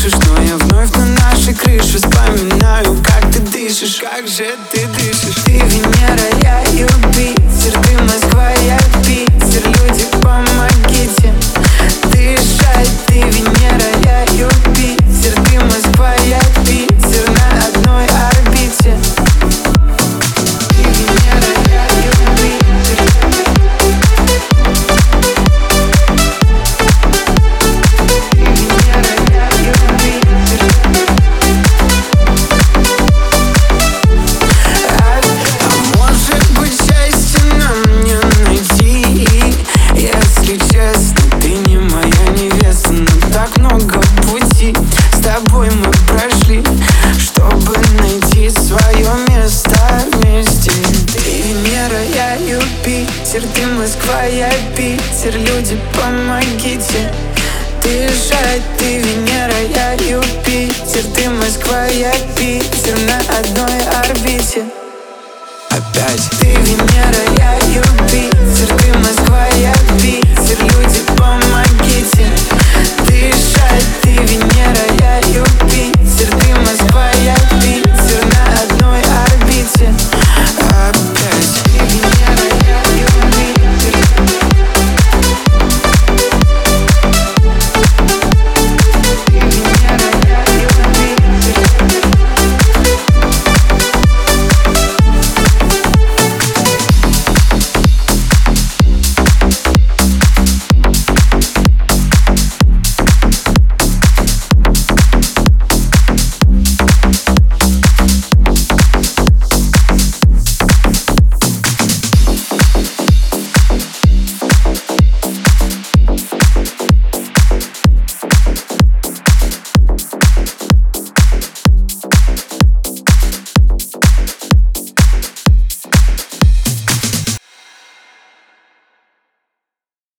услышишь Но я вновь на нашей крыше Вспоминаю, как ты дышишь Как же ты дышишь. Ты Венера, я Юпитер Ты Москва, я Питер. Люди, помогите Москва, я Питер Люди, помогите. Дышать, ты Венера, я Юпитер. Ты Москва, я Питер На одной орбите. Опять. Ты Венера, я Юпитер